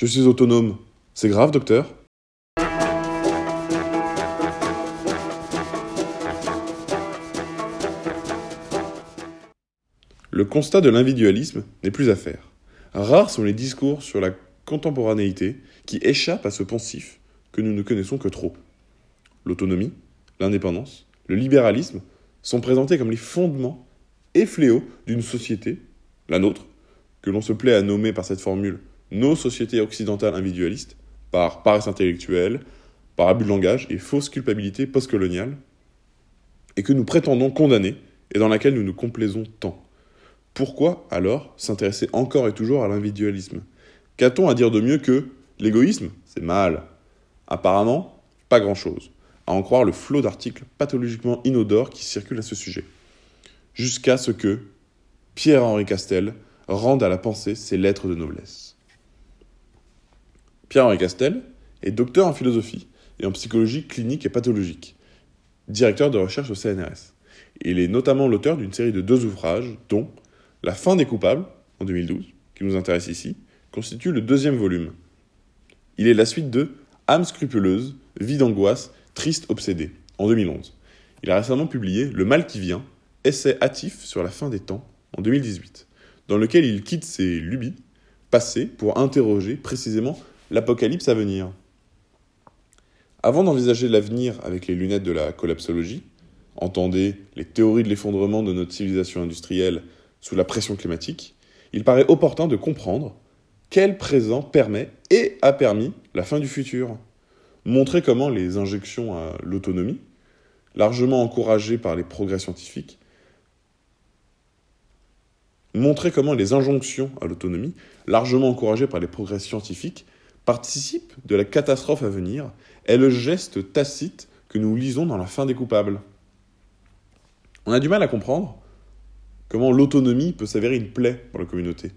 Je suis autonome. C'est grave, docteur? Le constat de l'individualisme n'est plus à faire. Rares sont les discours sur la contemporanéité qui échappent à ce pensif que nous ne connaissons que trop. L'autonomie, l'indépendance, le libéralisme sont présentés comme les fondements et fléaux d'une société, la nôtre, que l'on se plaît à nommer par cette formule nos sociétés occidentales individualistes, par paresse intellectuelle, par abus de langage et fausse culpabilité postcoloniale, et que nous prétendons condamner et dans laquelle nous nous complaisons tant. Pourquoi alors s'intéresser encore et toujours à l'individualisme? Qu'a-t-on à dire de mieux que l'égoïsme, c'est mal Apparemment, pas grand-chose, à en croire le flot d'articles pathologiquement inodores qui circulent à ce sujet. Jusqu'à ce que Pierre-Henri Castel rende à la pensée ses lettres de noblesse. Pierre-Henri Castel est docteur en philosophie et en psychologie clinique et pathologique, directeur de recherche au CNRS. Il est notamment l'auteur d'une série de deux ouvrages, dont la fin des coupables, en 2012, qui nous intéresse ici, constitue le deuxième volume. Il est la suite de âme scrupuleuse, vie d'angoisse, triste obsédé, en 2011. Il a récemment publié Le mal qui vient, essai hâtif sur la fin des temps, en 2018, dans lequel il quitte ses lubies passées pour interroger précisément l'apocalypse à venir. Avant d'envisager l'avenir avec les lunettes de la collapsologie, entendez les théories de l'effondrement de notre civilisation industrielle sous la pression climatique, il paraît opportun de comprendre quel présent permet et a permis la fin du futur. Montrer comment les injections à l'autonomie, largement encouragées par les progrès scientifiques, montrer comment les injonctions à l'autonomie, largement encouragées par les progrès scientifiques, participent de la catastrophe à venir, est le geste tacite que nous lisons dans la fin des coupables. On a du mal à comprendre comment l'autonomie peut s'avérer une plaie pour la communauté.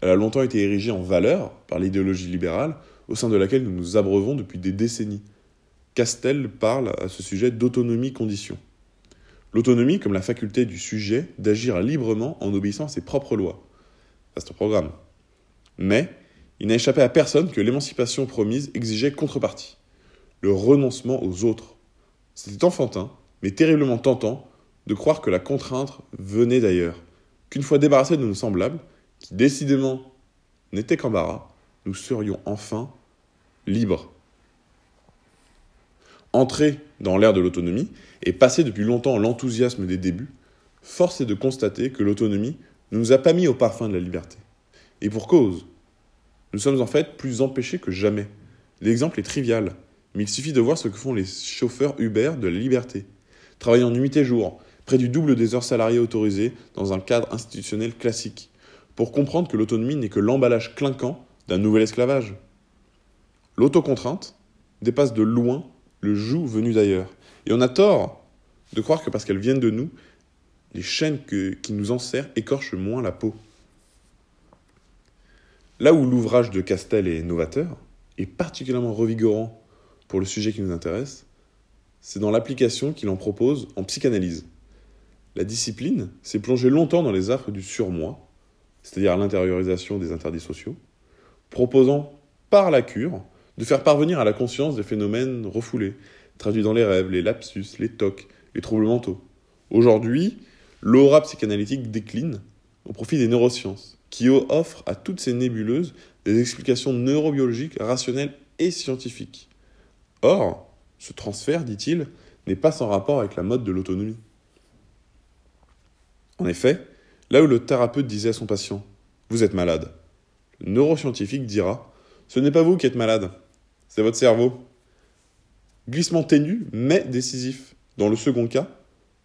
Elle a longtemps été érigée en valeur par l'idéologie libérale au sein de laquelle nous nous abreuvons depuis des décennies. Castel parle à ce sujet d'autonomie condition. L'autonomie comme la faculté du sujet d'agir librement en obéissant à ses propres lois. Vaste programme. Mais il n'a échappé à personne que l'émancipation promise exigeait contrepartie. Le renoncement aux autres. C'était enfantin, mais terriblement tentant de croire que la contrainte venait d'ailleurs, qu'une fois débarrassés de nos semblables, qui décidément n'étaient qu'embarras, nous serions enfin libres. Entrer dans l'ère de l'autonomie et passer depuis longtemps l'enthousiasme des débuts, force est de constater que l'autonomie ne nous a pas mis au parfum de la liberté. Et pour cause, nous sommes en fait plus empêchés que jamais. L'exemple est trivial, mais il suffit de voir ce que font les chauffeurs Uber de la liberté. Travaillant nuit et jour, près du double des heures salariées autorisées dans un cadre institutionnel classique, pour comprendre que l'autonomie n'est que l'emballage clinquant d'un nouvel esclavage. L'autocontrainte dépasse de loin le joug venu d'ailleurs. Et on a tort de croire que parce qu'elles viennent de nous, les chaînes qui nous enserrent écorchent moins la peau. Là où l'ouvrage de Castel est novateur, et particulièrement revigorant pour le sujet qui nous intéresse, c'est dans l'application qu'il en propose en psychanalyse. La discipline s'est plongée longtemps dans les affres du surmoi, c'est-à-dire l'intériorisation des interdits sociaux, proposant par la cure de faire parvenir à la conscience des phénomènes refoulés, traduits dans les rêves, les lapsus, les tocs, les troubles mentaux. Aujourd'hui, l'aura psychanalytique décline au profit des neurosciences, qui offrent à toutes ces nébuleuses des explications neurobiologiques, rationnelles et scientifiques. Or, ce transfert, dit-il, n'est pas sans rapport avec la mode de l'autonomie. En effet, là où le thérapeute disait à son patient Vous êtes malade, le neuroscientifique dira Ce n'est pas vous qui êtes malade, c'est votre cerveau. Glissement ténu, mais décisif. Dans le second cas,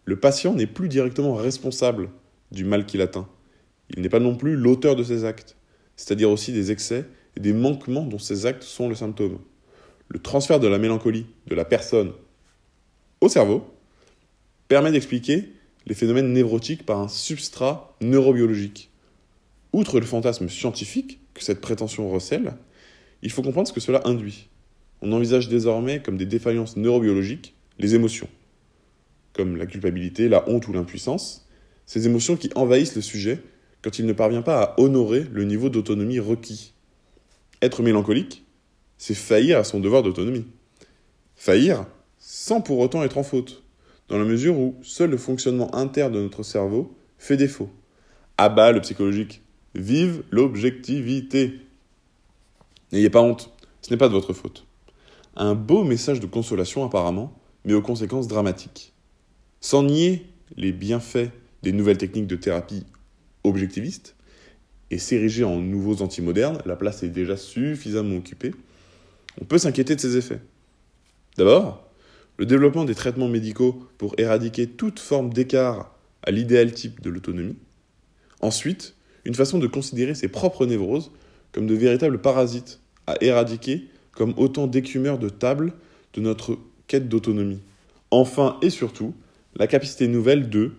le patient n'est plus directement responsable du mal qu'il atteint. Il n'est pas non plus l'auteur de ses actes, c'est-à-dire aussi des excès et des manquements dont ces actes sont le symptôme. Le transfert de la mélancolie de la personne au cerveau permet d'expliquer les phénomènes névrotiques par un substrat neurobiologique. Outre le fantasme scientifique que cette prétention recèle, il faut comprendre ce que cela induit. On envisage désormais comme des défaillances neurobiologiques les émotions, comme la culpabilité, la honte ou l'impuissance, ces émotions qui envahissent le sujet quand il ne parvient pas à honorer le niveau d'autonomie requis. Être mélancolique, c'est faillir à son devoir d'autonomie. Faillir sans pour autant être en faute, dans la mesure où seul le fonctionnement interne de notre cerveau fait défaut. Abat le psychologique. Vive l'objectivité. N'ayez pas honte, ce n'est pas de votre faute. Un beau message de consolation apparemment, mais aux conséquences dramatiques. Sans nier les bienfaits des nouvelles techniques de thérapie objectivistes, et s'ériger en nouveaux antimodernes, la place est déjà suffisamment occupée, on peut s'inquiéter de ces effets. D'abord, le développement des traitements médicaux pour éradiquer toute forme d'écart à l'idéal type de l'autonomie. Ensuite, une façon de considérer ses propres névroses comme de véritables parasites à éradiquer comme autant d'écumeurs de table de notre quête d'autonomie. Enfin et surtout, la capacité nouvelle de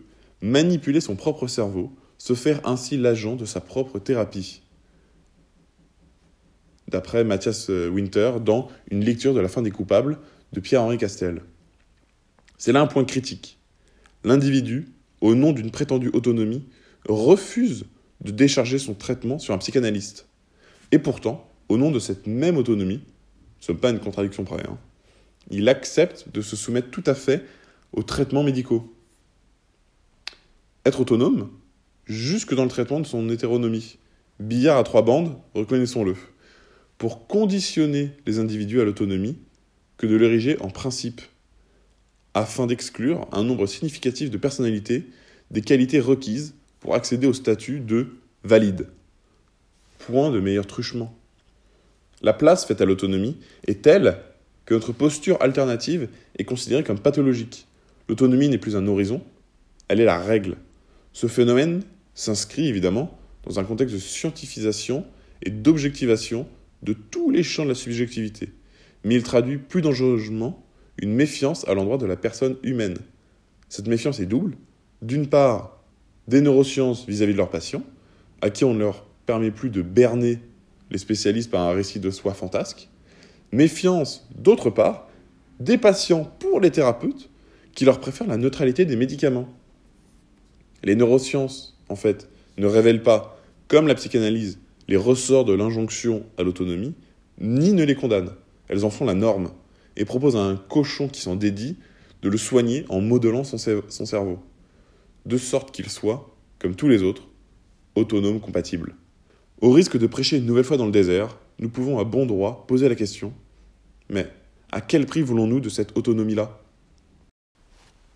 manipuler son propre cerveau, se faire ainsi l'agent de sa propre thérapie. D'après Mathias Winter dans Une lecture de la fin des coupables de Pierre-Henri Castel. C'est là un point critique. L'individu, au nom d'une prétendue autonomie, refuse de décharger son traitement sur un psychanalyste. Et pourtant, au nom de cette même autonomie, ce n'est pas une contradiction près, hein, il accepte de se soumettre tout à fait aux traitements médicaux. Être autonome, jusque dans le traitement de son hétéronomie. Billard à trois bandes, reconnaissons-le. Pour conditionner les individus à l'autonomie, que de l'ériger en principe, afin d'exclure un nombre significatif de personnalités des qualités requises pour accéder au statut de valide. Point de meilleur truchement. La place faite à l'autonomie est telle que notre posture alternative est considérée comme pathologique. L'autonomie n'est plus un horizon, elle est la règle. Ce phénomène s'inscrit évidemment dans un contexte de scientifisation et d'objectivation de tous les champs de la subjectivité, mais il traduit plus dangereusement une méfiance à l'endroit de la personne humaine. Cette méfiance est double. D'une part, des neurosciences vis-à-vis de leurs patients, à qui on ne leur permet plus de berner les spécialistes par un récit de soi fantasque. Méfiance, d'autre part, des patients pour les thérapeutes qui leur préfèrent la neutralité des médicaments. Les neurosciences, en fait, ne révèlent pas, comme la psychanalyse, les ressorts de l'injonction à l'autonomie, ni ne les condamnent. Elles en font la norme et proposent à un cochon qui s'en dédie de le soigner en modelant son, cerveau, de sorte qu'il soit, comme tous les autres, autonome compatible. Au risque de prêcher une nouvelle fois dans le désert, nous pouvons à bon droit poser la question mais à quel prix voulons-nous de cette autonomie-là?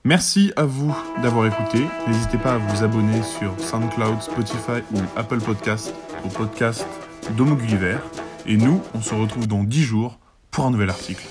Merci à vous d'avoir écouté. N'hésitez pas à vous abonner sur SoundCloud, Spotify ou Apple Podcast au podcast d'Homo Gulliver. Et nous, on se retrouve dans 10 jours pour un nouvel article.